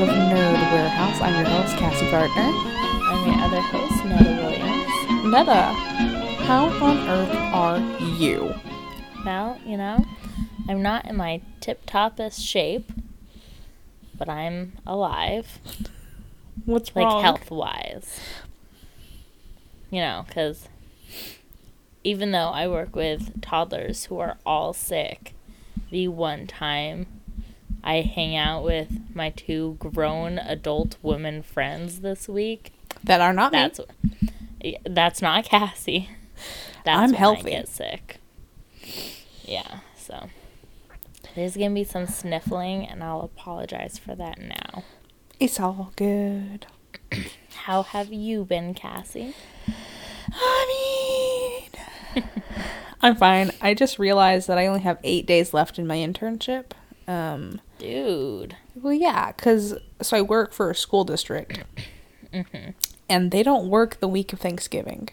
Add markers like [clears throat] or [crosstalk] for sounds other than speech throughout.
of Nerd Warehouse. I'm your host, Cassie Gardner. I'm your other host, Netta Williams. Netta, how on earth are you? Well, you know, I'm not in my tip toppest shape, but I'm alive, What's like wrong? health wise. You know, because even though I work with toddlers who are all sick, the one time I hang out with my two grown adult women friends this week, That are not that's me. that's not Cassie. That's I'm healthy. I get sick. Yeah, so there's gonna be some sniffling, and I'll apologize for that now. It's all good. How have you been, Cassie? I mean, [laughs] I'm fine. I just realized that I only have eight days left in my internship. Um, Dude, well, yeah, because so I work for a school district, and they don't work the week of Thanksgiving.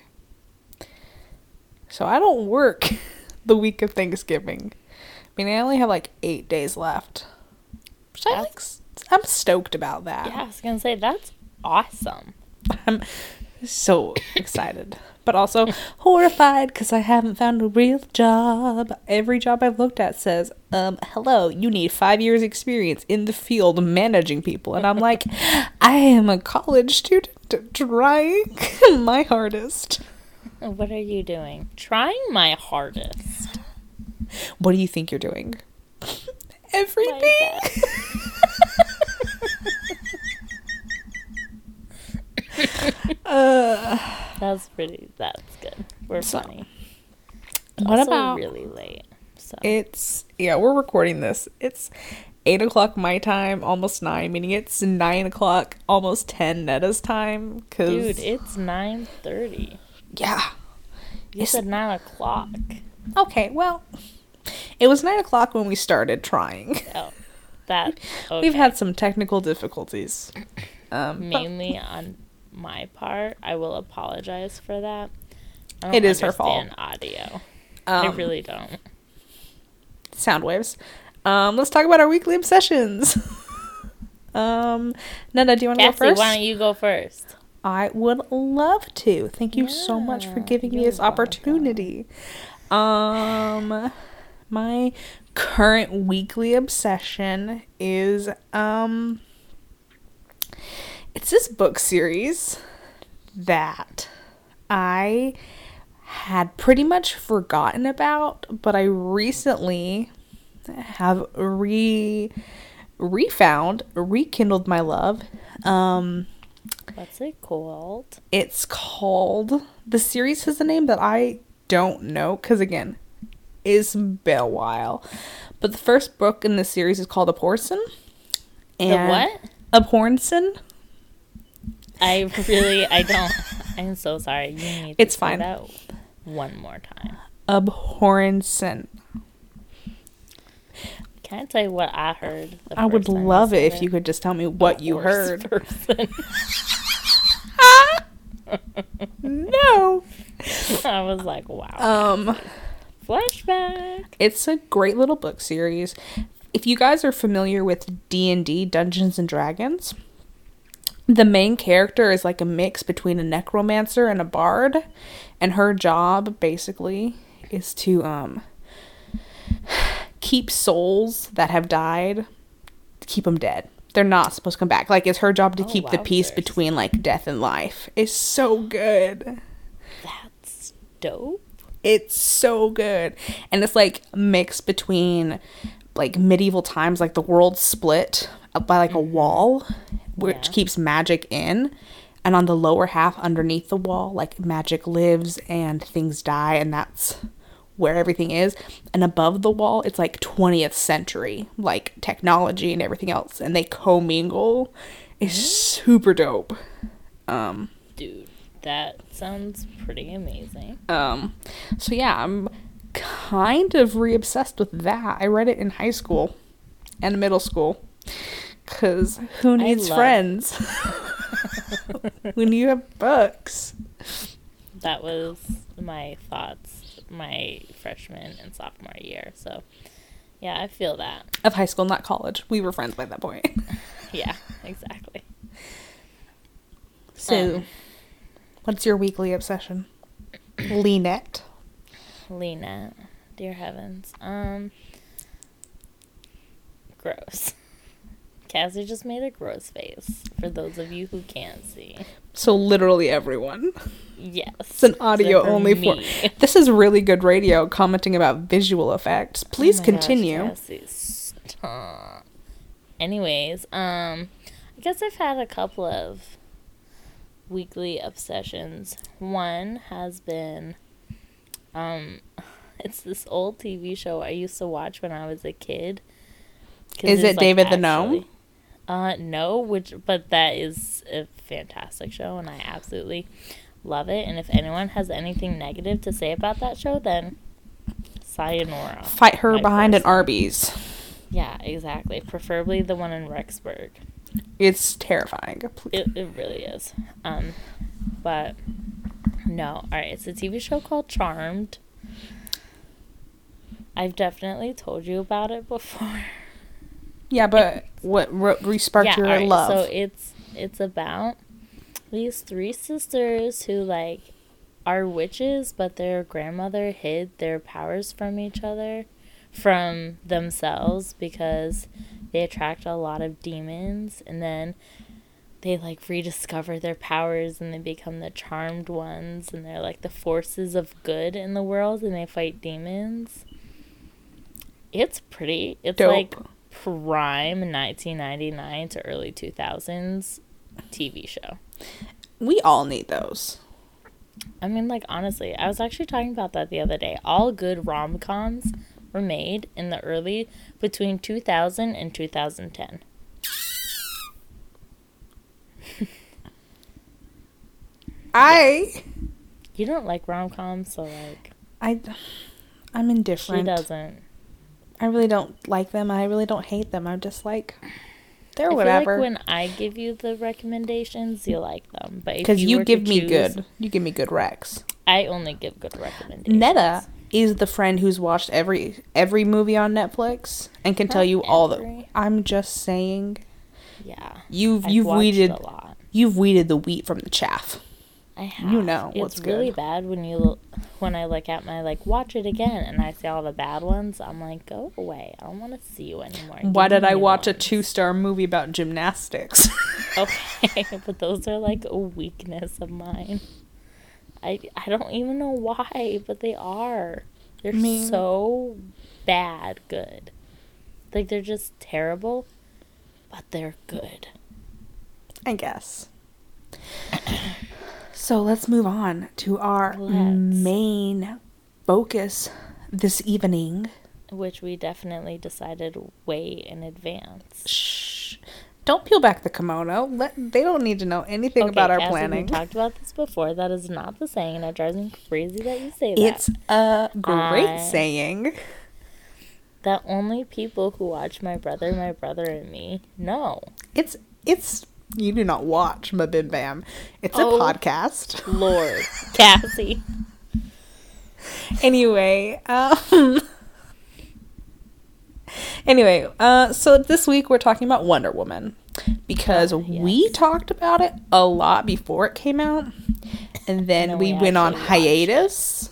So I don't work [laughs] the week of Thanksgiving. I mean, I only have like eight days left. Which I like, I'm stoked about that. yeah, I was gonna say that's awesome. [laughs] I'm so excited, but also horrified because I haven't found a real job. Every job I've looked at says, um, hello, you need five years experience in the field managing people. And I'm like, [laughs] I am a college student trying [laughs] my hardest. What are you doing? Trying my hardest. What do you think you're doing? Everything. [laughs] [laughs] uh, That's pretty. That's good. We're So, funny. what Also about really late? So It's yeah, we're recording this. It's eight o'clock my time, almost nine, meaning it's nine o'clock, almost ten Netta's time. Cause dude, it's nine thirty. yeah, You It's- said nine o'clock. okay, well, it was nine o'clock when we started trying. Oh, that okay. [laughs] We've had some technical difficulties. Um, but mainly on my part. I will apologize for that. I It is her fault. Audio. I um, really don't. sound waves. Um, let's talk about our weekly obsessions. [laughs] um, Netta, do you want to go first? why don't you go first? I would love to. Thank you so much for giving me this opportunity. Um my current weekly obsession is um it's this book series that I had pretty much forgotten about, but I recently have re refound, rekindled my love. Um What's it called? it's called the series has a name that I don't know because again, been a while. But the first book in the series is called Abhorsen. The what? Abhorsen. I [laughs] really, I don't. I'm so sorry. You need. It's fine. That one more time. Abhorrent Abhorsen. Can I tell you what I heard? I would love it if you could just tell me what you heard. [laughs] [laughs] no. I was like, wow. Um Flashback. it's a great little book series. If you guys are familiar with D&D Dungeons and Dragons, the main character is like a mix between a necromancer and a bard, and her job basically is to um keep souls that have died, keep them dead. They're not supposed to come back. Like it's her job to Oh, keep the peace wowzers. between like death and life. It's so good. That's dope. It's so good. And it's like mixed between like medieval times, like the world split by like a wall, which Yeah. keeps magic in. And on the lower half underneath the wall, like magic lives and things die, and that's where everything is. And above the wall, it's like 20th century, like technology and everything else. And they commingle. It's super dope. Um, Dude, that sounds pretty amazing. um, so yeah, I'm kind of re-obsessed with that. I read it in high school and middle school. Cause who needs love- friends [laughs] when you have books? That was my thoughts my freshman and sophomore year. So, Yeah, I feel that. of high school, not college. We were friends by that point. [laughs] Yeah, exactly. So, Um. what's your weekly obsession? [clears throat] Leanette. Lena, dear heavens. Um, gross. Cassie just made a gross face for those of you who can't see. So literally everyone. Yes. It's an audio for only for. me. This is really good radio commenting about visual effects. Please Oh my gosh, continue. Cassie, stop. Anyways, um, I guess I've had a couple of weekly obsessions. One has been, um, [laughs] it's this old TV show I used to watch when I was a kid. Is it David the Gnome? Uh, no, which but that is a fantastic show, and I absolutely love it. And if anyone has anything negative to say about that show, then sayonara. Fight her behind an. Arby's. Yeah, exactly. Preferably the one in Rexburg. It's terrifying. It, it really is. Um, but no. All right, it's a TV show called Charmed. I've definitely told you about it [laughs] before. Yeah, but what re- resparked your alright, love? So it's it's about these three sisters who like are witches, but their grandmother hid their powers from each other, from themselves because they attract a lot of demons, and then they like rediscover their powers and they become the charmed ones, and they're like the forces of good in the world, and they fight demons. It's pretty. It's Dope. like prime 1999 to early 2000s TV show. we all need those. I mean, like, honestly, I was actually talking about that the other day. All good rom coms were made in the early, between 2000 and 2010. [laughs] I, You don't like rom coms, so, like, I, I'm indifferent. she doesn't. I really don't like them. I really don't hate them. I'm just like, they're I whatever. like when I give you the recommendations, you like them. But Because you, to give me choose- good. You give me good recs. I only give good recommendations. Netta is the friend who's watched every every movie on Netflix and can tell Not you all the. I'm just saying, Yeah. you've I've you've weeded a lot. you've weeded the wheat from the chaff. I have. You know it's what's really good. bad when you when I look at my like watch it again and I see all the bad ones. I'm like, go away. I don't want to see you anymore. Why Give did I watch a two star movie about gymnastics? [laughs] Okay, [laughs] but those are like a weakness of mine. I I don't even know why, but they are. They're mean- so bad good. Like they're just terrible, but they're good. I guess. [clears throat] So let's move on to our Let's. main focus this evening. Which we definitely decided way in advance. Shh. Don't peel back the kimono. Let they don't need to know anything about our Cassie, planning. We talked about this before. That is not the saying, and it drives me crazy that you say that. It's a great I- saying. that only people who watch my brother, my brother, and me know. It's it's you do not watch Mabim Bam. It's Oh. a podcast. Lord, [laughs] Cassie. anyway, um Anyway, uh so this week we're talking about Wonder Woman because Ah, we talked about it a lot before it came out. And then we, we went on actually watched it. hiatus.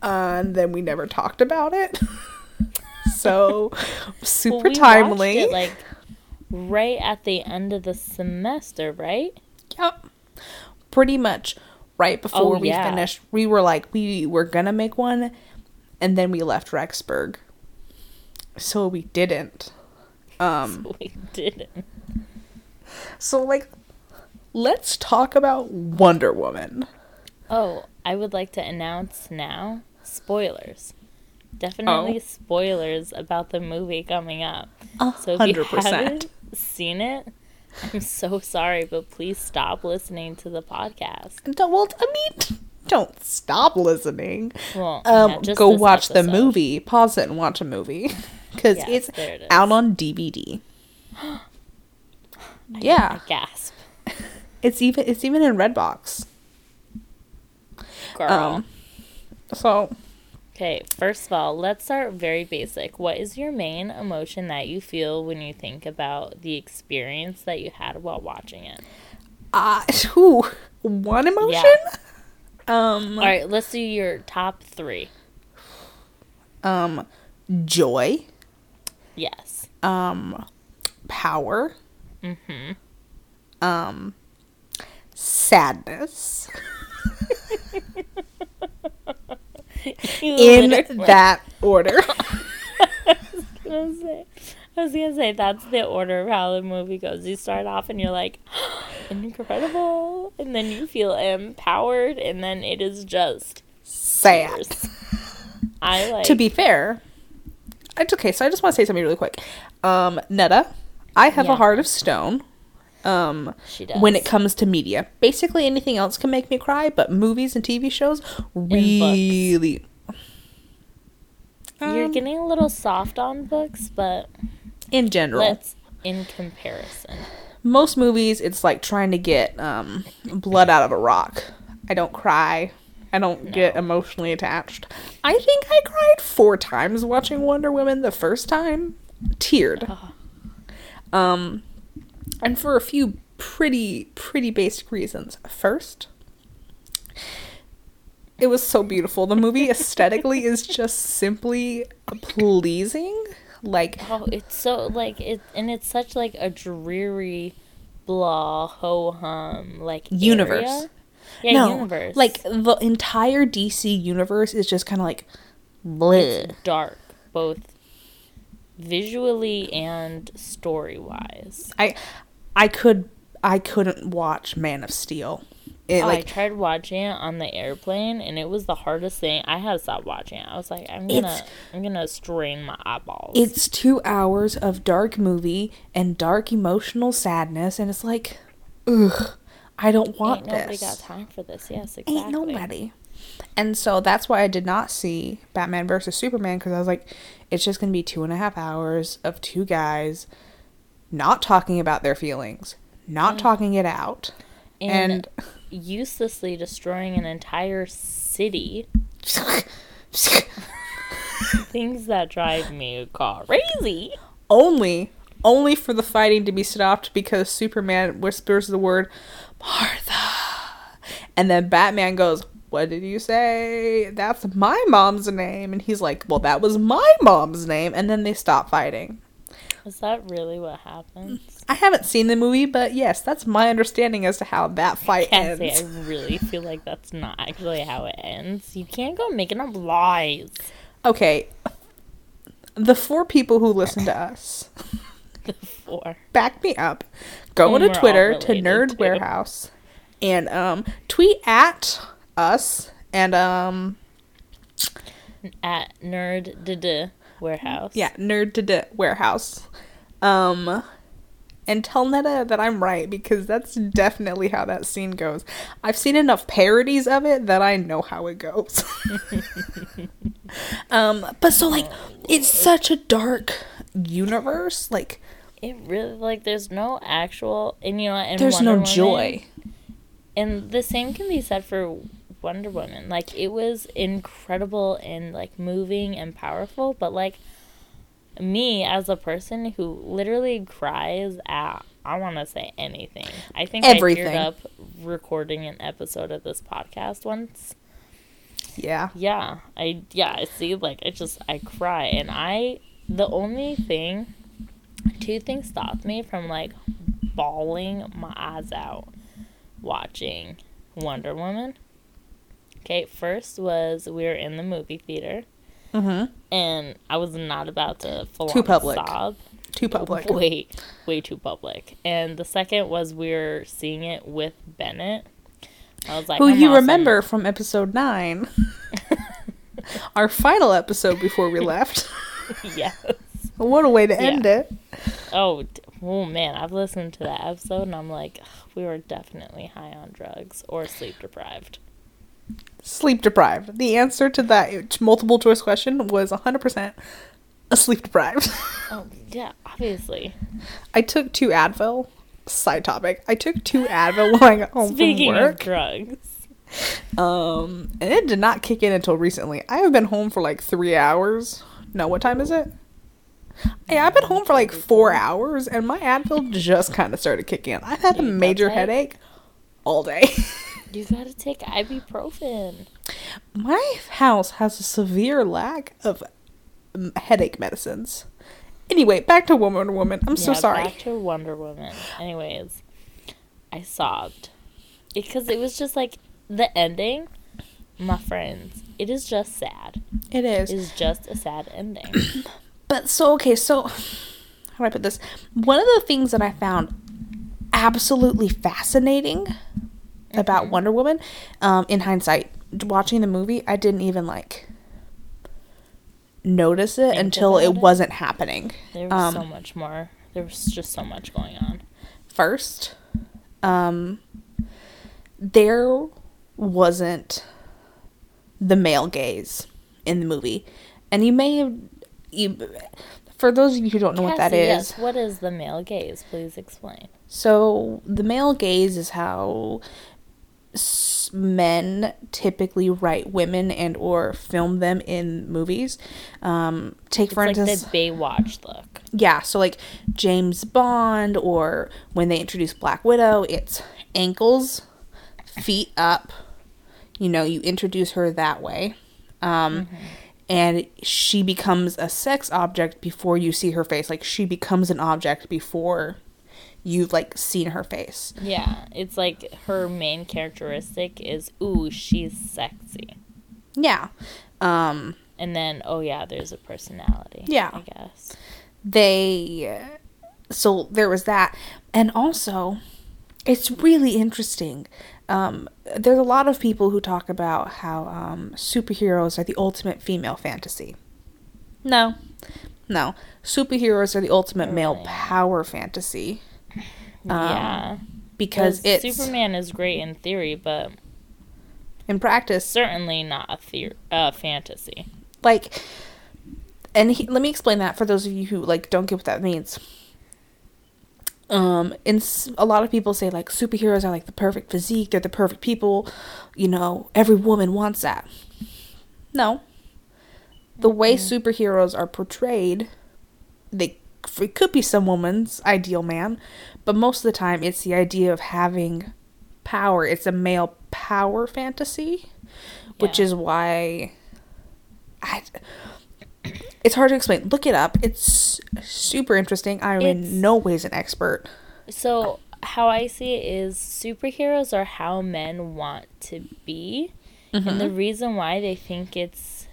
Uh, and then we never talked about it. [laughs] so super Well, we timely. it, like right at the end of the semester, right? Yep. Pretty much right before Oh, we yeah. finished, we were like, we were gonna make one, and then we left Rexburg. So we didn't. Um, [laughs] we didn't. so, like, let's talk about Wonder Woman. Oh, I would like to announce now spoilers. Definitely Oh. spoilers about the movie coming up. A So if hundred you percent. haven't seen it, I'm so [laughs] sorry, but please stop listening to the podcast. Don't- Well, I mean, [laughs] don't stop listening. Well, Um, yeah, go watch the movie. Pause it and watch a movie [laughs] because Yes, it's it out on DVD. [gasps] [gasps] Yeah. Gasp. It's even it's even in Redbox. Girl. Um, so Okay, first of all, let's start very basic. What is your main emotion that you feel when you think about the experience that you had while watching it? Uh, [laughs] ooh, one emotion? Yeah. Um, All right, let's do your top three. um, joy, Yes. um, power, Mm-hmm. um, sadness. [laughs] [laughs] In that order. gonna [laughs] say, I was gonna say that's the order of how the movie goes. You start off and you're like, [gasps] incredible, and then you feel empowered, and then it is just Sad. tears. I [laughs] like to be fair, it's okay. So I just want to say something really quick. Um, Netta, I have Yeah. a heart of stone. Um, she does when it comes to media, basically anything else can make me cry, but movies and TV shows really. You're Um, getting a little soft on books, but in general, let's in comparison. most movies it's like trying to get um, blood out of a rock. I don't cry. I don't get emotionally attached. I think I cried four times watching Wonder Woman the first time. Teared. Oh. Um, and for a few pretty, pretty basic reasons. First, it was so beautiful. The movie [laughs] aesthetically is just simply pleasing. Like, Oh, it's so like it, and it's such like a dreary, blah ho hum like Universe. area. Yeah, no, universe. like the entire DC universe is just kind of like, bleh. it's dark, both visually and story wise. I, I could, I couldn't watch Man of Steel. It, I like, tried watching it on the airplane, and it was the hardest thing. I had to stop watching it. I was like, I'm gonna, I'm gonna strain my eyeballs. it's two hours of dark movie and dark emotional sadness, and it's like, ugh, I don't want Ain't nobody this. got time for this. Yes, exactly. Ain't nobody. And so that's why I did not see Batman versus Superman because I was like, it's just gonna be two and a half hours of two guys not talking about their feelings, not mm. talking it out, and, and. uselessly destroying an entire city. [laughs] Things that drive me crazy. only only for the fighting to be stopped because Superman whispers the word Martha. And then Batman goes, "What did you say? That's my mom's name." And he's like, "Well, that was my mom's name." And then they stop fighting. Is that really what happens? [laughs] I haven't seen the movie, but yes, that's my understanding as to how that fight Can't ends. say I really feel like that's not actually how it ends. You can't go making up lies. Okay. The four people who listen to us, [laughs] The four. back me up. Go Whom to Twitter to Nerd to. Warehouse and um tweet at us and um At Nerd Warehouse. yeah, Nerd to Warehouse. Um and tell Netta that I'm right because that's definitely how that scene goes. I've seen enough parodies of it that I know how it goes. [laughs] um but so like it's such a dark universe like It really like there's no actual and you know and there's Wonder no Woman- joy. And the same can be said for Wonder Woman. Like it was incredible and like moving and powerful, but like me as a person who literally cries at I want to say anything. I think Everything. I teared up recording an episode of this podcast once. Yeah. Yeah, I yeah, I see like I just I cry and I the only thing two things stopped me from like bawling my eyes out watching Wonder Woman. Okay, first was we were in the movie theater Mhm. and I was not about to full Too public. sob. Too public. [laughs] Way, way too public. And the second was we were seeing it with Bennett. I was like, Who you remember from episode 9. [laughs] Our final episode before we left. [laughs] yes. what a way to end Yeah. it. Oh, d- oh man, I've listened to that episode and I'm like, we were definitely high on drugs or sleep deprived. Sleep deprived. The answer to that multiple choice question was 100% a sleep deprived. [laughs] Oh yeah, obviously. I took two Advil. Side topic. I took two Advil when I got home Speaking from of work. drugs, Um, and it did not kick in until recently. I have been home for like three hours. No, what time is it? Yeah, I've been home for like four hours, and my Advil just kind of started kicking in. I've had a major headache all day. [laughs] You gotta take ibuprofen. my house has a severe lack of um, headache medicines. Anyway, back to Wonder Woman. I'm so sorry. Back to Wonder Woman. Anyways, I sobbed because it was just like the ending. My friends, it is just sad. It is. It is just a sad ending. [coughs] But so okay, so how do I put this? One of the things that I found absolutely fascinating about Mhm. Wonder Woman, um, in hindsight, watching the movie, I didn't even like notice it Think until it it? wasn't happening. There was so Um, much more. There was just so much going on. First, um, there wasn't the male gaze in the movie, and you may have. You, for those of you who don't know what that is, yes. what is the male gaze? Please explain. So the male gaze is how men typically write women and or film them in movies. Um, take It's for like instance, the Baywatch look. yeah. So like James Bond or when they introduce Black Widow, it's ankles, feet up. You know, you introduce her that way. Um, Mm-hmm. And she becomes a sex object before you see her face. Like she becomes an object before you've like seen her face. Yeah, it's like her main characteristic is ooh, she's sexy. Yeah. Um And then oh yeah, there's a personality. Yeah. I guess. they so there was that and also it's really interesting um there's a lot of people who talk about how um superheroes are the ultimate female fantasy no no superheroes are the ultimate male power fantasy Um, yeah. because it's Superman is great in theory, but in practice. certainly not a theor- uh, fantasy. like and he, let me explain that for those of you who like don't get what that means. Um and s- a lot of people say like superheroes are like the perfect physique they're the perfect people you know every woman wants that. No. The way superheroes are portrayed they it could be some woman's ideal man but most of the time it's the idea of having power it's a male power fantasy which Yeah. is why I, it's hard to explain. Look it up. It's super interesting. I'm It's- in no ways an expert. So how I see it is superheroes are how men want to be. And the mm-hmm. reason why they think it's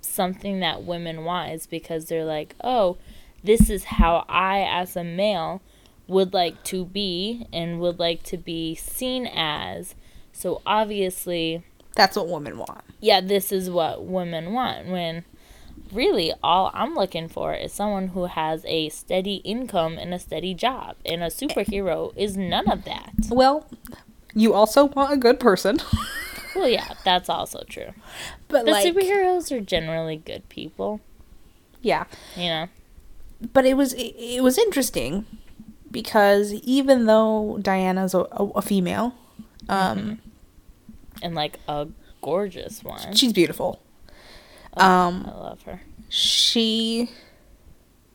something that women want is because they're like, "Oh, this is how I as a male would like to be and would like to be seen as." So obviously, That's what women want. yeah, this is what women want when really all I'm looking for is someone who has a steady income and a steady job. And a superhero is none of that. Well, you also want a good person, [laughs] Well, yeah, that's also true. but But like, superheroes are generally good people, yeah. you know. But it was it, it was interesting because even though Diana's a, a, a female, um, And like a gorgeous one. she's beautiful. Oh, um, I love her. She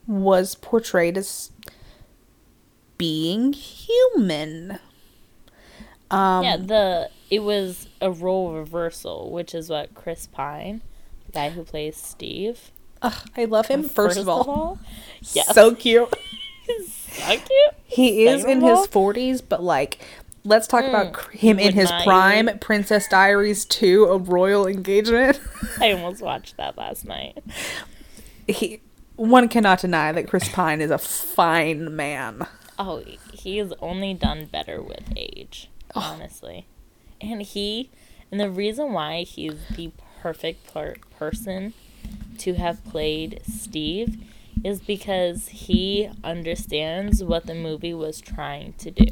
was portrayed as being human. Um, yeah, the it was a role reversal, which is what Chris Pine, the guy who plays Steve. Ugh, I love him. First, of all, [laughs] yes. so cute. [laughs] so cute. He is Second in his forties, but like, let's talk about Mm, cr- him in his prime. Princess Diaries two, a royal engagement. [laughs] I almost watched that last night. he, one cannot deny that Chris Pine is a fine man. Oh, he has only done better with age, honestly. And he, and the reason why he's the perfect per- person to have played Steve is because he understands what the movie was trying to do.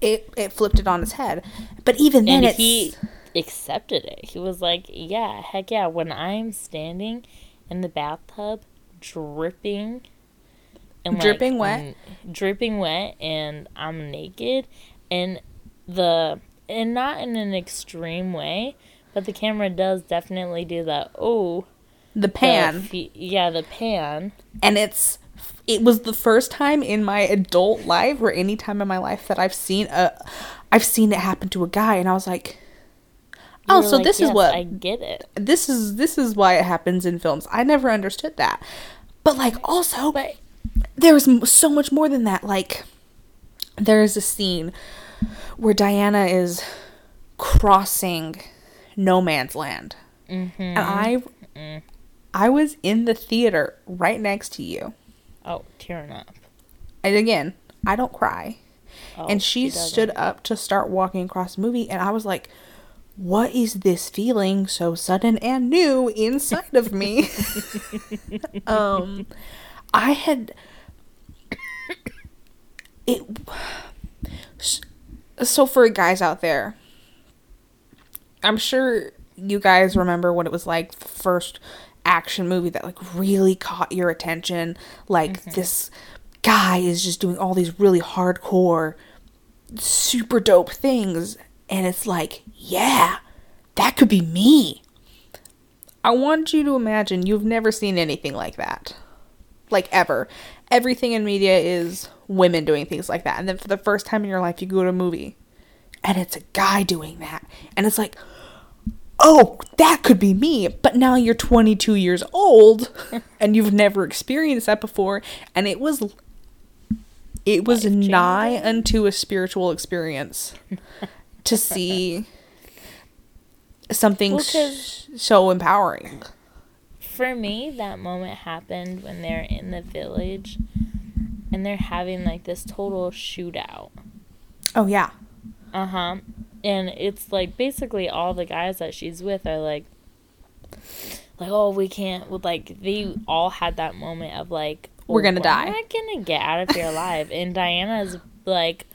It it flipped it on his head, but even then, And it's he accepted it. He was like, yeah, heck yeah, when I'm standing in the bathtub dripping and like, Dripping wet? n- dripping wet and I'm naked and the and not in an extreme way, but the camera does definitely do that. Oh, The pan. the yeah, the pan. and it's it was the first time in my adult life or any time in my life that I've seen a I've seen it happen to a guy and I was like oh so like, this is what I get it. this is this is why it happens in films. I never understood that. But like also But so much more than that. Like there's a scene where Diana is crossing no man's land. mm-hmm. And I I was in the theater right next to you. oh, tearing up. And again, I don't cry. Oh, and she, doesn't. stood up to start walking across the movie and I was like, what is this feeling so sudden and new inside of me? [laughs] um I had it so for guys out there, I'm sure you guys remember what it was like the first action movie that like really caught your attention. Like mm-hmm. this guy is just doing all these really hardcore, super dope things, and it's like, yeah, that could be me. I want you to imagine you've never seen anything like that. Like ever. Everything in media is women doing things like that. And then for the first time in your life you go to a movie and it's a guy doing that. And it's like, oh, that could be me. But now you're 22 years old [laughs] and you've never experienced that before. And it was, it was Life-changing. nigh unto a spiritual experience [laughs] to see something Well, s- so empowering. For me, that moment happened when they're in the village and they're having like this total shootout. Oh, yeah. Uh huh. And it's like basically all the guys that she's with are like, like oh we can't. Well, like they all had that moment of like We're "Oh, gonna die." We're not gonna get out of here alive. And Diana's like,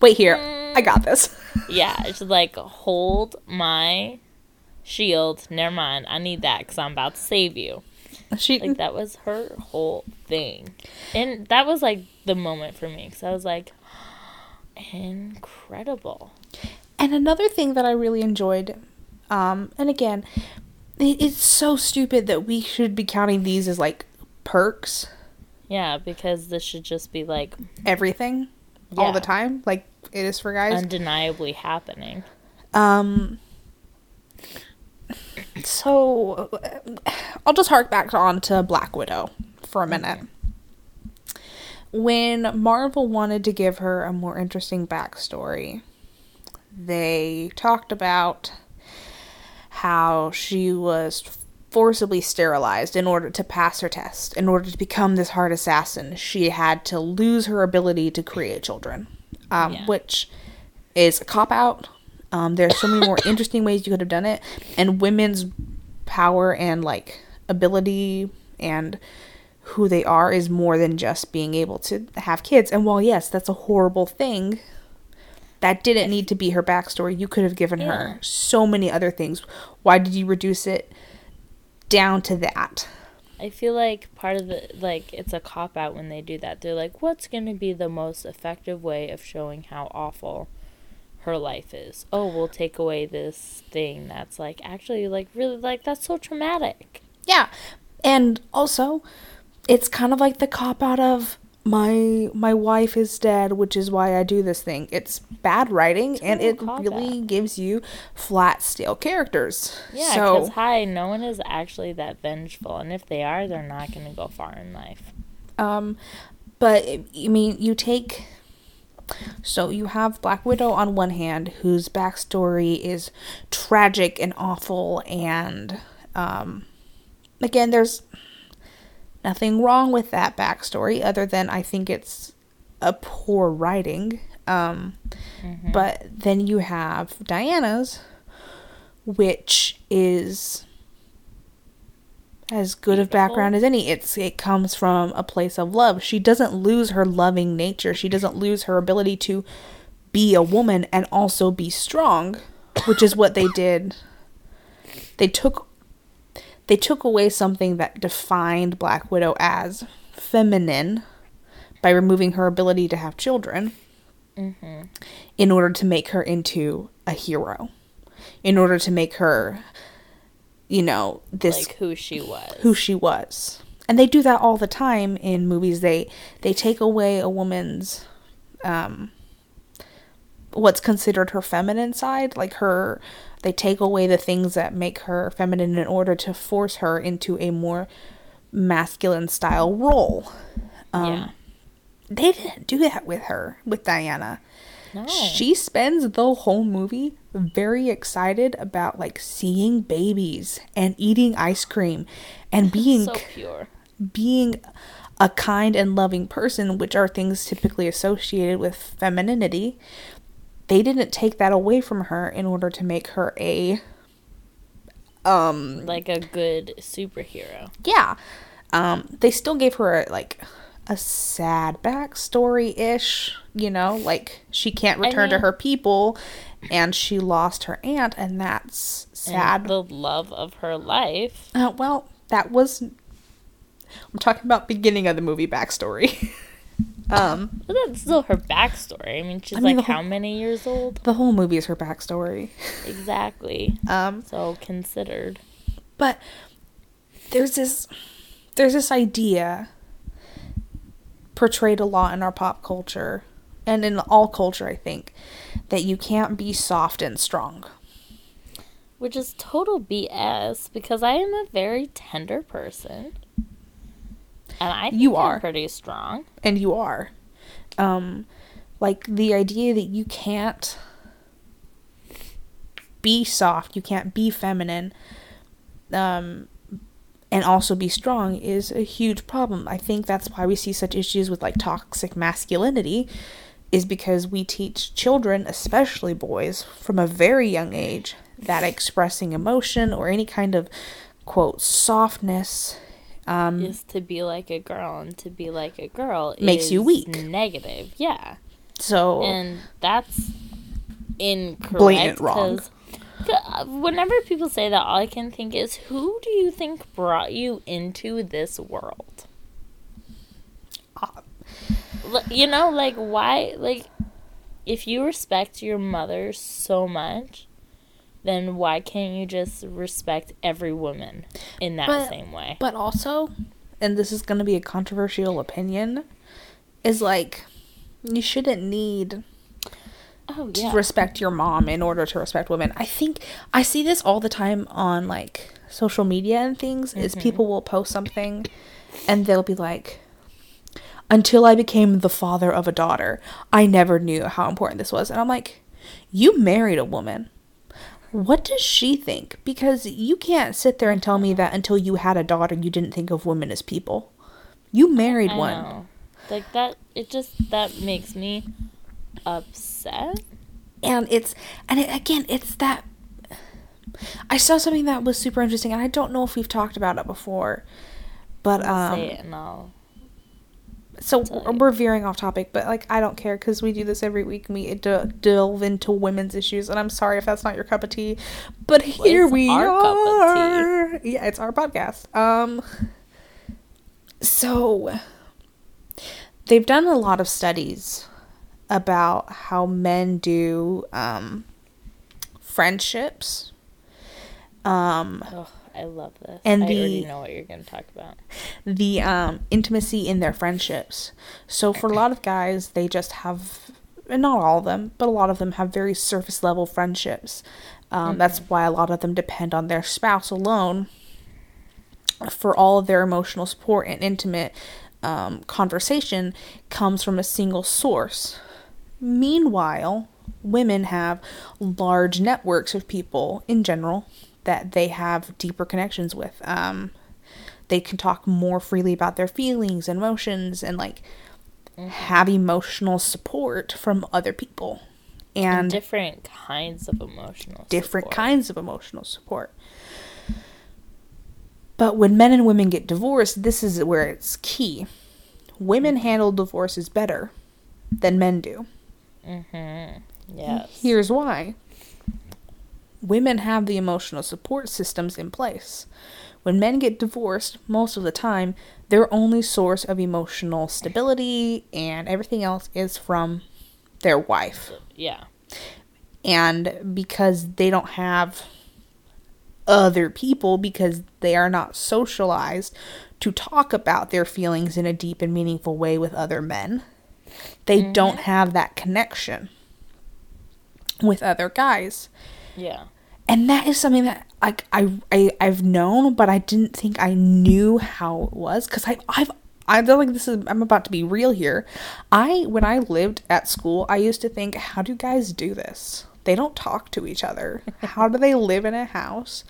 Wait here. I mm. got this. [laughs] yeah, she's like hold my shield. Never mind. I need that because I'm about to save you. She Like that was her whole thing, and that was like the moment for me because I was like, [gasps] incredible. And another thing that I really enjoyed, um, and again, it, it's so stupid that we should be counting these as like perks, Yeah, because this should just be like everything, all the time, like it is for guys. undeniably happening. Um. So, I'll just hark back on to Black Widow for a minute. When Marvel wanted to give her a more interesting backstory, they talked about how she was forcibly sterilized in order to pass her test. In order to become this hard assassin, she had to lose her ability to create children, um, Yeah. which is a cop out. Um, there's so many more [laughs] interesting ways you could have done it, and women's power and like ability and who they are is more than just being able to have kids. And while yes, that's a horrible thing, that didn't need to be her backstory. You could have given Yeah. her so many other things. Why did you reduce it down to that? I feel like part of the like it's a cop out when they do that. They're like, what's going to be the most effective way of showing how awful her life is? Oh, we'll take away this thing that's like actually like really like that's so traumatic. Yeah. And also, it's kind of like the cop out of my my wife is dead, which is why I do this thing. It's bad writing and it really gives you flat stale characters. Yeah, so because hi, no one is actually that vengeful, and if they are, they're not going to go far in life. Um, but I mean, you take. So you have Black Widow on one hand, whose backstory is tragic and awful, and um, again, there's nothing wrong with that backstory, other than I think it's a poor writing. Um, But then you have Diana's, which is as good of background as any. It's it comes from a place of love. She doesn't lose her loving nature. She doesn't lose her ability to be a woman and also be strong, which is what they did. They took they took away something that defined Black Widow as feminine by removing her ability to have children Mm-hmm. in order to make her into a hero in order to make her you know this like who she was. who she was and they do that all the time in movies they they take away a woman's um what's considered her feminine side like her they take away the things that make her feminine in order to force her into a more masculine style role um yeah. they didn't do that with her with diana No. she spends the whole movie very excited about like seeing babies and eating ice cream and [laughs] being so pure. being a kind and loving person, which are things typically associated with femininity. They didn't take that away from her in order to make her a um Like a good superhero. yeah. Um they still gave her like a sad backstory ish, you know, like she can't I return to her people and she lost her aunt and that's And sad. the love of her life. Uh, well, that was. I'm talking about beginning of the movie backstory. [laughs] um, But that's still her backstory. I mean, she's I mean, like the how many years old? the whole movie is her backstory. Exactly. Um, So considered. but there's this, there's this idea portrayed a lot in our pop culture, and in all culture, I think, that you can't be soft and strong. Which is total BS because I am a very tender person. And I think You are. pretty strong. and you are um like the idea that you can't be soft you can't be feminine um and also be strong is a huge problem i think that's why we see such issues with like toxic masculinity is because we teach children especially boys from a very young age that expressing emotion or any kind of quote softness um Is to be like a girl and to be like a girl Makes you weak. Negative, yeah. so And that's incorrect. Blatant wrong. Whenever people say that, all I can think is, who do you think brought you into this world? uh, You know, like, why? Like, if you respect your mother so much, then why can't you just respect every woman in that But- same way? But also, and this is going to be a controversial opinion, is like you shouldn't need Oh, to respect your mom in order to respect women. I think I see this all the time on like social media and things is mm-hmm. people will post something and they'll be like until I became the father of a daughter, I never knew how important this was. And I'm like, you married a woman. What does she think? Because you can't sit there and tell me that until you had a daughter, you didn't think of women as people. You married I one. know. Like, that, it just, that makes me upset. and it's and it, again it's that i saw something that was super interesting and i don't know if we've talked about it before but um say it and I'll. So we're, veering off topic but like i don't care because we do this every week we de- delve into women's issues and i'm sorry if that's not your cup of tea but here it's we our cup of tea. are yeah it's our podcast. Um so they've done a lot of studies about how men do um friendships. Um Oh, I love this. And I already the- know what you're going to talk about. the um, intimacy in their friendships. So for a lot of guys, they just have, and not all of them, but a lot of them have very surface level friendships. Um, That's why a lot of them depend on their spouse alone for all of their emotional support and intimate um, conversation comes from a single source. Meanwhile, women have large networks of people in general that they have deeper connections with. Um, they can talk more freely about their feelings and emotions and like have emotional support from other people And and different kinds of emotional different support. kinds of emotional support. But when men and women get divorced, this is where it's key. Women handle divorces better than men do. Mm-hmm. Yes. Here's why. Women have the emotional support systems in place. When men get divorced, most of the time, their only source of emotional stability and everything else is from their wife. Yeah. And because they don't have other people, because they are not socialized to talk about their feelings in a deep and meaningful way with other men, they mm-hmm. don't have that connection with other guys. Yeah. And that is something that like I, I I've known, but I didn't think I knew how it was because I I've I feel like this is I'm about to be real here. I when I lived at school, I used to think, how do guys do this? They don't talk to each other. [laughs] how do they live in a house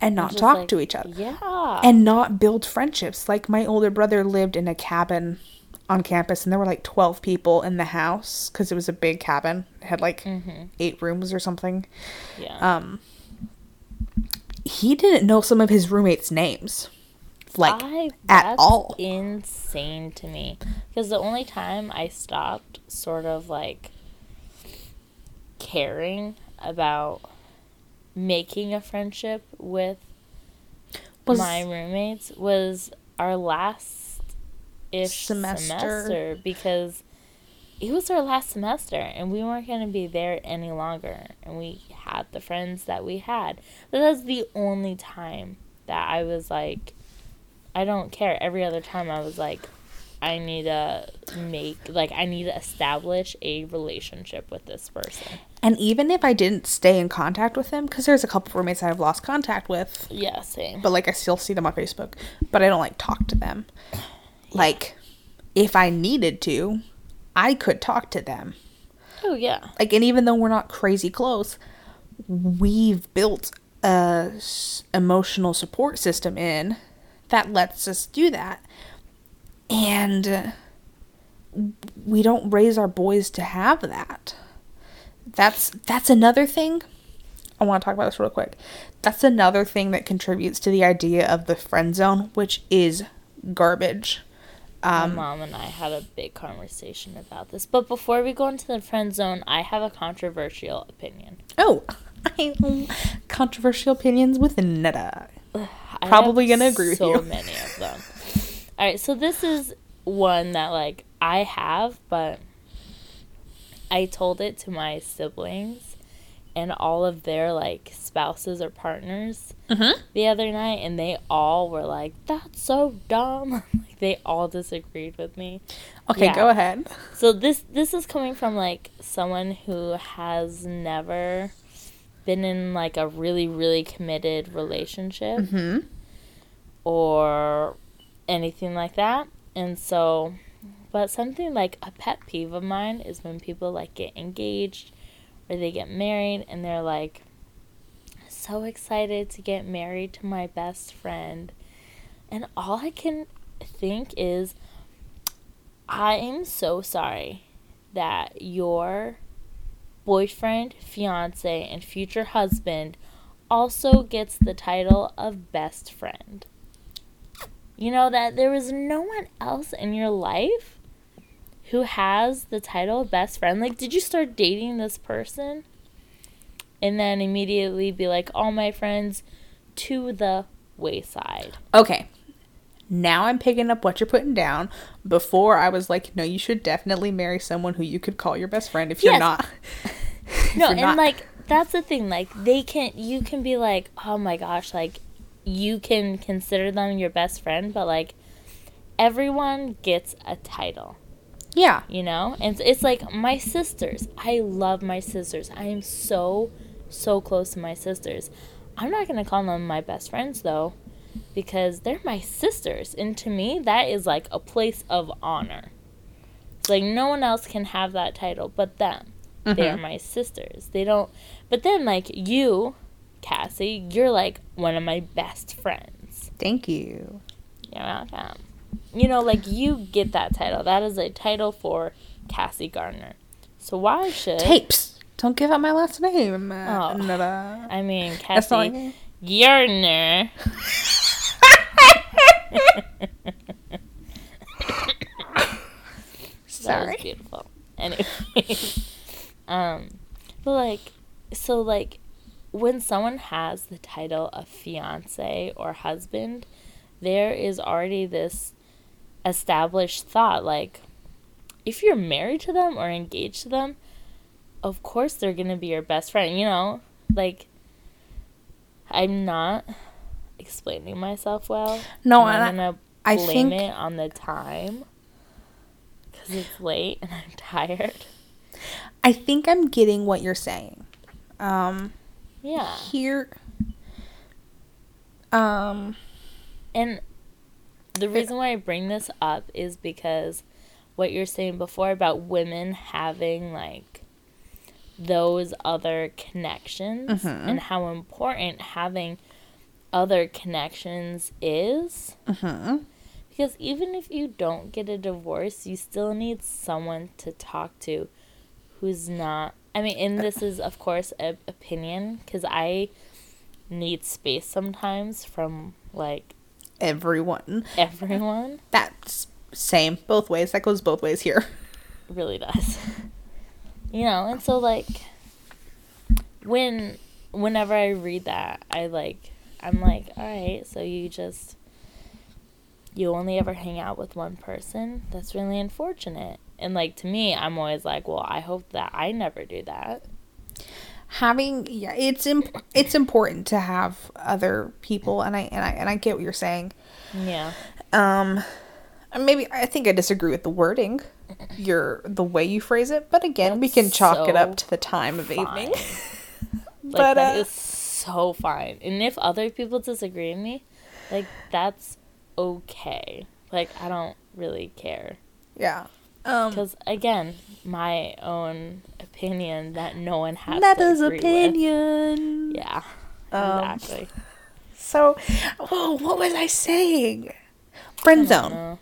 and not talk like, to each other? Yeah. and not build friendships. Like my older brother lived in a cabin on campus, and there were like twelve people in the house because it was a big cabin. It had like eight rooms or something. yeah. Um, he didn't know some of his roommates' names, like I, at all. insane to me. Because the only time I stopped sort of like caring about making a friendship with Was- my roommates was our last ish Semester. semester. because it was our last semester and we weren't going to be there any longer and we had the friends that we had. But that's the only time that i was like i don't care. Every other time i was like i need to make like i need to establish a relationship with this person. And even if I didn't stay in contact with them, because there's a couple of roommates I've lost contact with, yeah same. but like I still see them on Facebook, but I don't like talk to them. Like, if I needed to, I could talk to them. oh yeah. Like and even though we're not crazy close we've built a s- emotional support system in that lets us do that. And uh, we don't raise our boys to have that. That's that's another thing i want to talk about this real quick. That's another thing that contributes to the idea of the friend zone which is garbage um, My mom and I had a big conversation about this. But before we go into the friend zone, I have a controversial opinion. Oh, [laughs] I controversial opinions with Netta. Probably gonna agree with you. so many of them. All right, so this is one that like I have, but I told it to my siblings and all of their like spouses or partners Mm-hmm. the other night, and they all were like, "That's so dumb." [laughs] like they all disagreed with me. Okay, Yeah. go ahead. So this this is coming from like someone who has never been in like a really really committed relationship Mm-hmm. or anything like that. And so but something like a pet peeve of mine is when people like get engaged or they get married and they're like so excited to get married to my best friend. And all I can think is I'm so sorry that your boyfriend, fiance, and future husband also gets the title of best friend. You know that there is no one else in your life who has the title of best friend. Like, did you start dating this person? And then immediately be like, all my friends to the wayside. Okay. Now I'm picking up what you're putting down. Before I was like, no, you should definitely marry someone who you could call your best friend if you're not. [laughs] if no you're and not- like that's the thing like they can you can be like oh my gosh like you can consider them your best friend but like everyone gets a title yeah. you know? And it's, like my sisters. I love my sisters. I am so so close to my sisters. I'm not gonna call them my best friends though because they're my sisters. And to me that is like a place of honor. It's like no one else can have that title but them. They are Mhm. my sisters. They don't but then like you cassie you're like one of my best friends. Thank you. you're welcome. You know, like you get that title. That is a title for Cassie Gardner. So why should Tapes. Don't give out my last name. Oh. Netta. I mean [laughs] Cassie Gardner? [laughs] That Sorry. was beautiful. Anyway, [laughs] um, but like, so like, when someone has the title of fiance or husband, there is already this established thought like, if you're married to them or engaged to them, of course they're gonna be your best friend. You know, like I'm not explaining myself well. No, and I'm gonna I blame think- it on the time because it's late and [laughs] I'm tired. I think I'm getting what you're saying. Um, Yeah, here, um, and the reason why I bring this up is because what you're saying before about women having like those other connections Mhm. and how important having other connections is. mhm. Because even if you don't get a divorce, you still need someone to talk to who's not. I mean, and this is, of course, an opinion because I need space sometimes from like everyone. everyone. That's same both ways. That goes both ways here. It really does. You know, and so like when whenever I read that, I like I'm like, all right, so you just you only ever hang out with one person. That's really unfortunate. And like to me, I'm always like, well, I hope that I never do that. Having yeah, it's imp- it's important to have other people, and I and I and I get what you're saying. Yeah. Um, maybe I think I disagree with the wording, your the way you phrase it, but again, we can That's chalk it up to the time of evening. Fine. [laughs] Like but that uh, is so fine. And if other people disagree with me, like that's okay. Like I don't really care. yeah. Um, Because again, my own opinion that no one has is agree with. opinion. Yeah, Um, exactly. So, oh, what was I saying? Friend zone.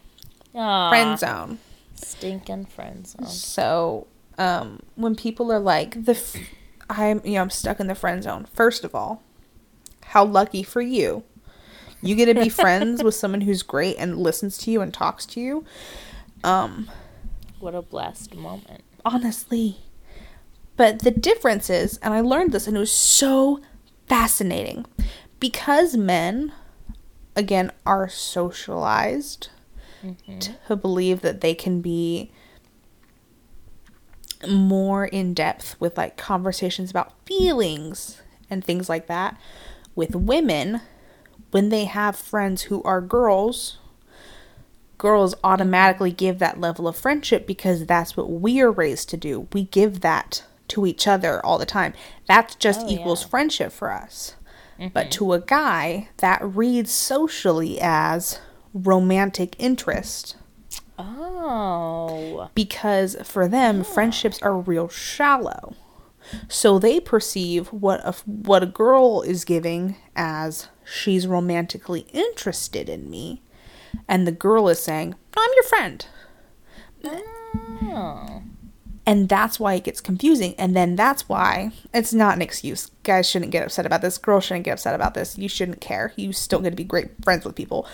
Friend zone. Stinking friend zone. So, um, when people are like the, f- I'm you know I'm stuck in the friend zone. First of all, how lucky for you. You get to be [laughs] friends with someone who's great and listens to you and talks to you. Um, What a blessed moment. honestly. But the difference is, and I learned this and it was so fascinating because men, again, are socialized mm-hmm. to believe that they can be more in depth with like conversations about feelings and things like that. With women, when they have friends who are girls, girls automatically give that level of friendship because that's what we are raised to do. We give that to each other all the time. That's just Oh, equals yeah. friendship for us. But mm-hmm. to a guy, that reads socially as romantic interest Oh, because for them friendships are real shallow. So they perceive what a what a girl is giving as she's romantically interested in me and the girl is saying, "No, I'm your friend." oh, And that's why it gets confusing. And then that's why it's not an excuse. Guys shouldn't get upset about this. Girls shouldn't get upset about this. You shouldn't care. You still get to be great friends with people.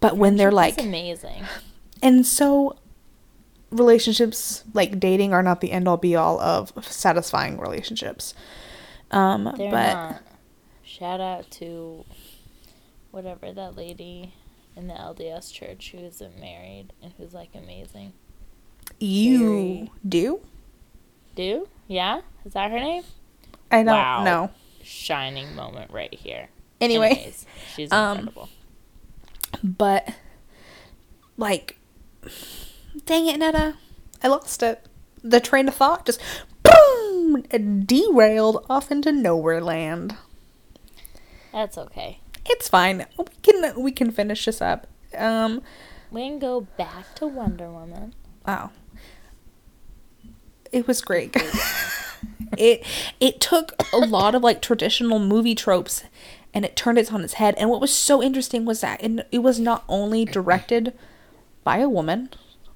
But when they're like, amazing. and so relationships like dating are not the end all be all of satisfying relationships. Um, They're but not. Shout out to whatever that lady in the LDS church who isn't married and who's like amazing. you do? Do? Yeah? Is that her name? I don't Wow. know. Shining moment right here. Anyway, Anyways, she's um, incredible. but like, dang it, Netta, I lost it. The train of thought just boom derailed off into nowhere land. That's okay. It's fine. We can we can finish this up. Um, We can go back to Wonder Woman. Wow. It was great. [laughs] it it took a lot of like traditional movie tropes and it turned it on its head. And what was so interesting was that it, it was not only directed by a woman,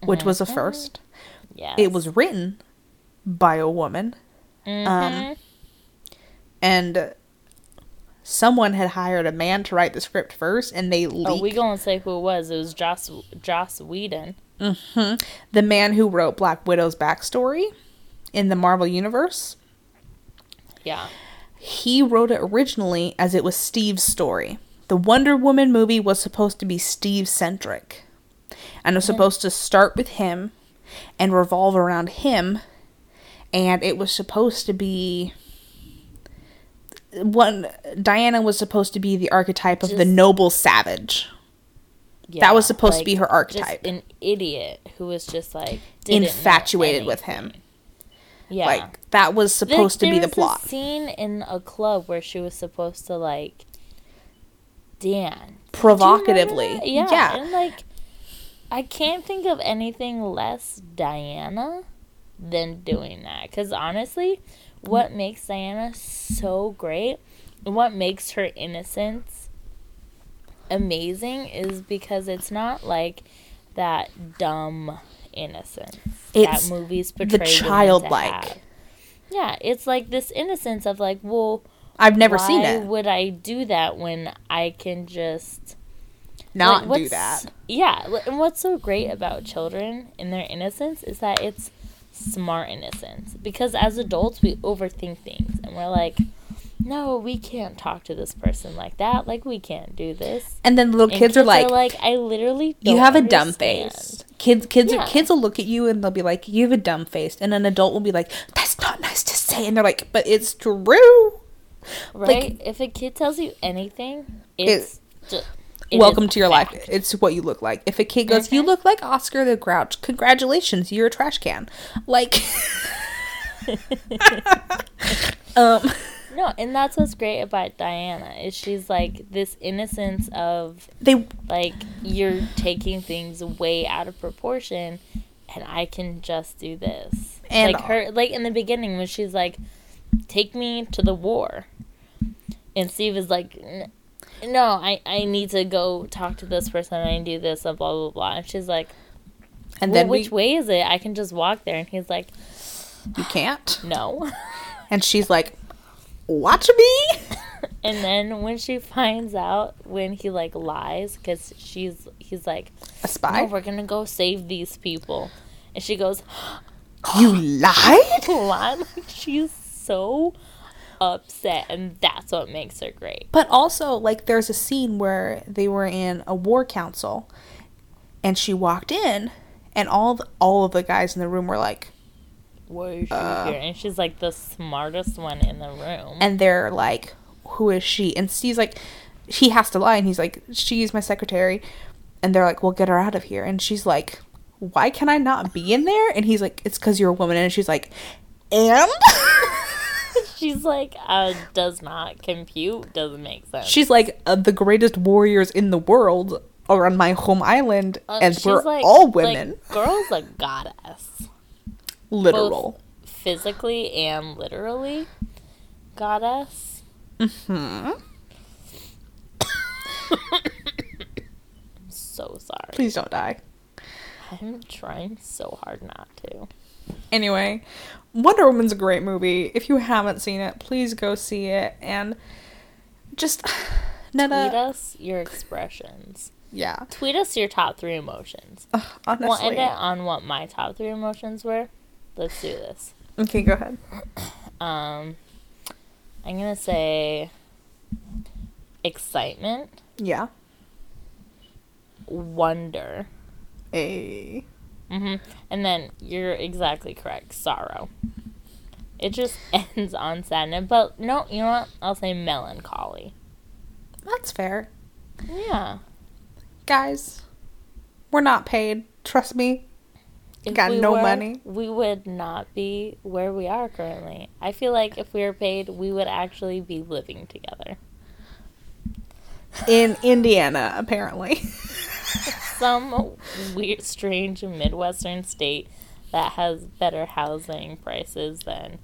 which was a first. Yes. It was written by a woman Mhm. um, and someone had hired a man to write the script first and they leaked oh, we gonna say who it was. It was Joss Joss Whedon. Mm-hmm. the man who wrote Black Widow's backstory in the Marvel Universe. Yeah. He wrote it originally as it was Steve's story. The Wonder Woman movie was supposed to be Steve centric and it was mm-hmm. supposed to start with him and revolve around him and it was supposed to be one Diana was supposed to be the archetype of the noble savage. Yeah, was supposed to be her just archetype. an idiot who was just like Infatuated with him. Yeah, Like that was supposed to be the plot. scene in a club where she was supposed to like dance Provocatively. Do you remember? Yeah. Yeah, and like I can't think of anything less Diana than doing that. Because honestly, what makes Diana so great, and what makes her innocence amazing, is because it's not like that dumb innocence It's that movies the portray to childlike. Yeah, it's like this innocence of like, well, I've never why seen it. would I do that when I can just Not like, do that. Yeah, and what's so great about children in their innocence is that it's smart innocence. Because as adults, we overthink things and we're like, no, we can't talk to this person like that. Like, we can't do this. And then little And kids, are like, like, I literally you have a dumb face. Kids, kids, Yeah. kids will look at you and they'll be like, "You have a dumb face," and an adult will be like, "That's not nice to say," and they're like, "But it's true." Right? if a kid tells you anything, it's just. It Welcome to your fact. life. It's what you look like. If a kid goes, "You Mhm. look like Oscar the Grouch," congratulations, you're a trash can. Like, [laughs] um, [laughs] No, and that's what's great about Diana is she's like this innocence of they like you're taking things way out of proportion and I can just do this. And- like her like in the beginning when she's like take me to the war. And Steve is like "N- no, I, I need to go talk to this person and do this and blah blah blah. And she's like, and well, then which we, way is it? I can just walk there. And he's like, you can't. no. [laughs] And she's like, "Watch me." [laughs] And then when she finds out when he like lies, because she's he's like, A "No, spy. we're gonna go save these people," and she goes, [gasps] You [laughs] lied. Like, she's so upset, and that's what makes her great. But also, like, there's a scene where they were in a war council, and she walked in, and all the, all of the guys in the room were like, Why is she Uh. here? And she's like the smartest one in the room. and they're like, "Who is she?" And Steve's like, he has to lie, and he's like, "She's my secretary," and they're like, "Well, get her out of here," and she's like, "Why can I not be in there?" And he's like, "It's because you're a woman," and she's like, "And." [laughs] [laughs] she's like, uh, does not compute, doesn't make sense. She's like uh, the greatest warriors in the world are on my home island, Uh, and we're like- all like, women. girl's a [laughs] goddess. Literal. physically and literally goddess. Hmm. I'm [laughs] so sorry. Please don't die. I'm trying so hard not to. Anyway, Wonder Woman's a great movie. If you haven't seen it, please go see it and just [sighs] Tweet us your expressions. Yeah. Tweet us your top three emotions. Ugh, We'll end it on what my top three emotions were. Let's do this. Okay, go ahead. [clears throat] Um, I'm gonna say excitement, Yeah. wonder, A. hmm and then you're exactly correct. Sorrow. It just [laughs] ends on sadness, but no, you know what? I'll say melancholy. That's fair. Yeah. Guys, we're not paid. Trust me. If Got we no were, money. We would not be where we are currently. I feel like if we were paid, we would actually be living together. In Indiana, apparently. [laughs] [laughs] Some weird, strange Midwestern state that has better housing prices than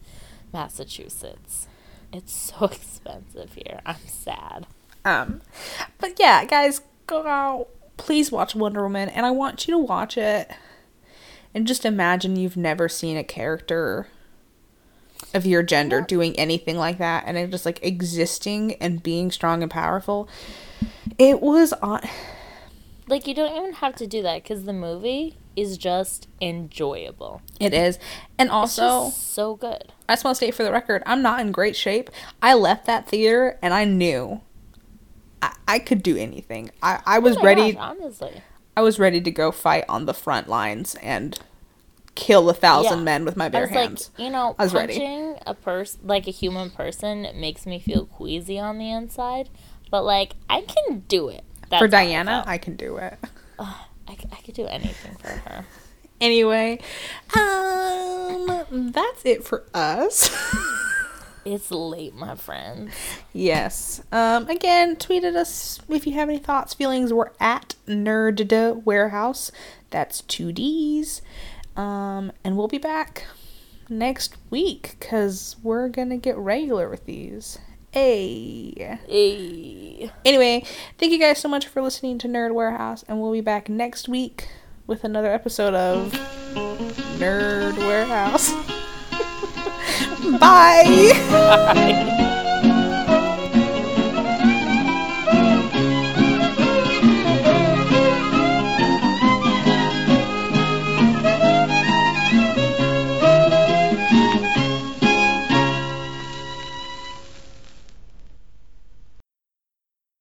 Massachusetts. It's so [laughs] expensive here. I'm sad. Um, but yeah, guys, go out. Please watch Wonder Woman, and I want you to watch it and just imagine you've never seen a character of your gender Yeah. doing anything like that, and it just like existing and being strong and powerful. It was on. Like, you don't even have to do that because the movie is just enjoyable. It is, and also. so good. I just want to state for the record, I'm not in great shape. I left that theater and I knew I, I could do anything. I, I was Oh ready. gosh, honestly. I was ready to go fight on the front lines and kill a thousand Yeah. men with my bare hands. like, you know, I was ready. a person like a human person makes me feel queasy on the inside, but like I can do it. That's For Diana. I can do it. I could do anything for her. [laughs] Anyway, um, that's it for us. [laughs] It's late, my friends. yes. Um, again, tweet at us if you have any thoughts, feelings. We're at Nerd Warehouse. That's two D's. Um, and we'll be back next week because we're gonna get regular with these. Hey. Hey. Anyway, thank you guys so much for listening to Nerd Warehouse, and we'll be back next week with another episode of Nerd Warehouse. [laughs] Bye. [laughs] Bye.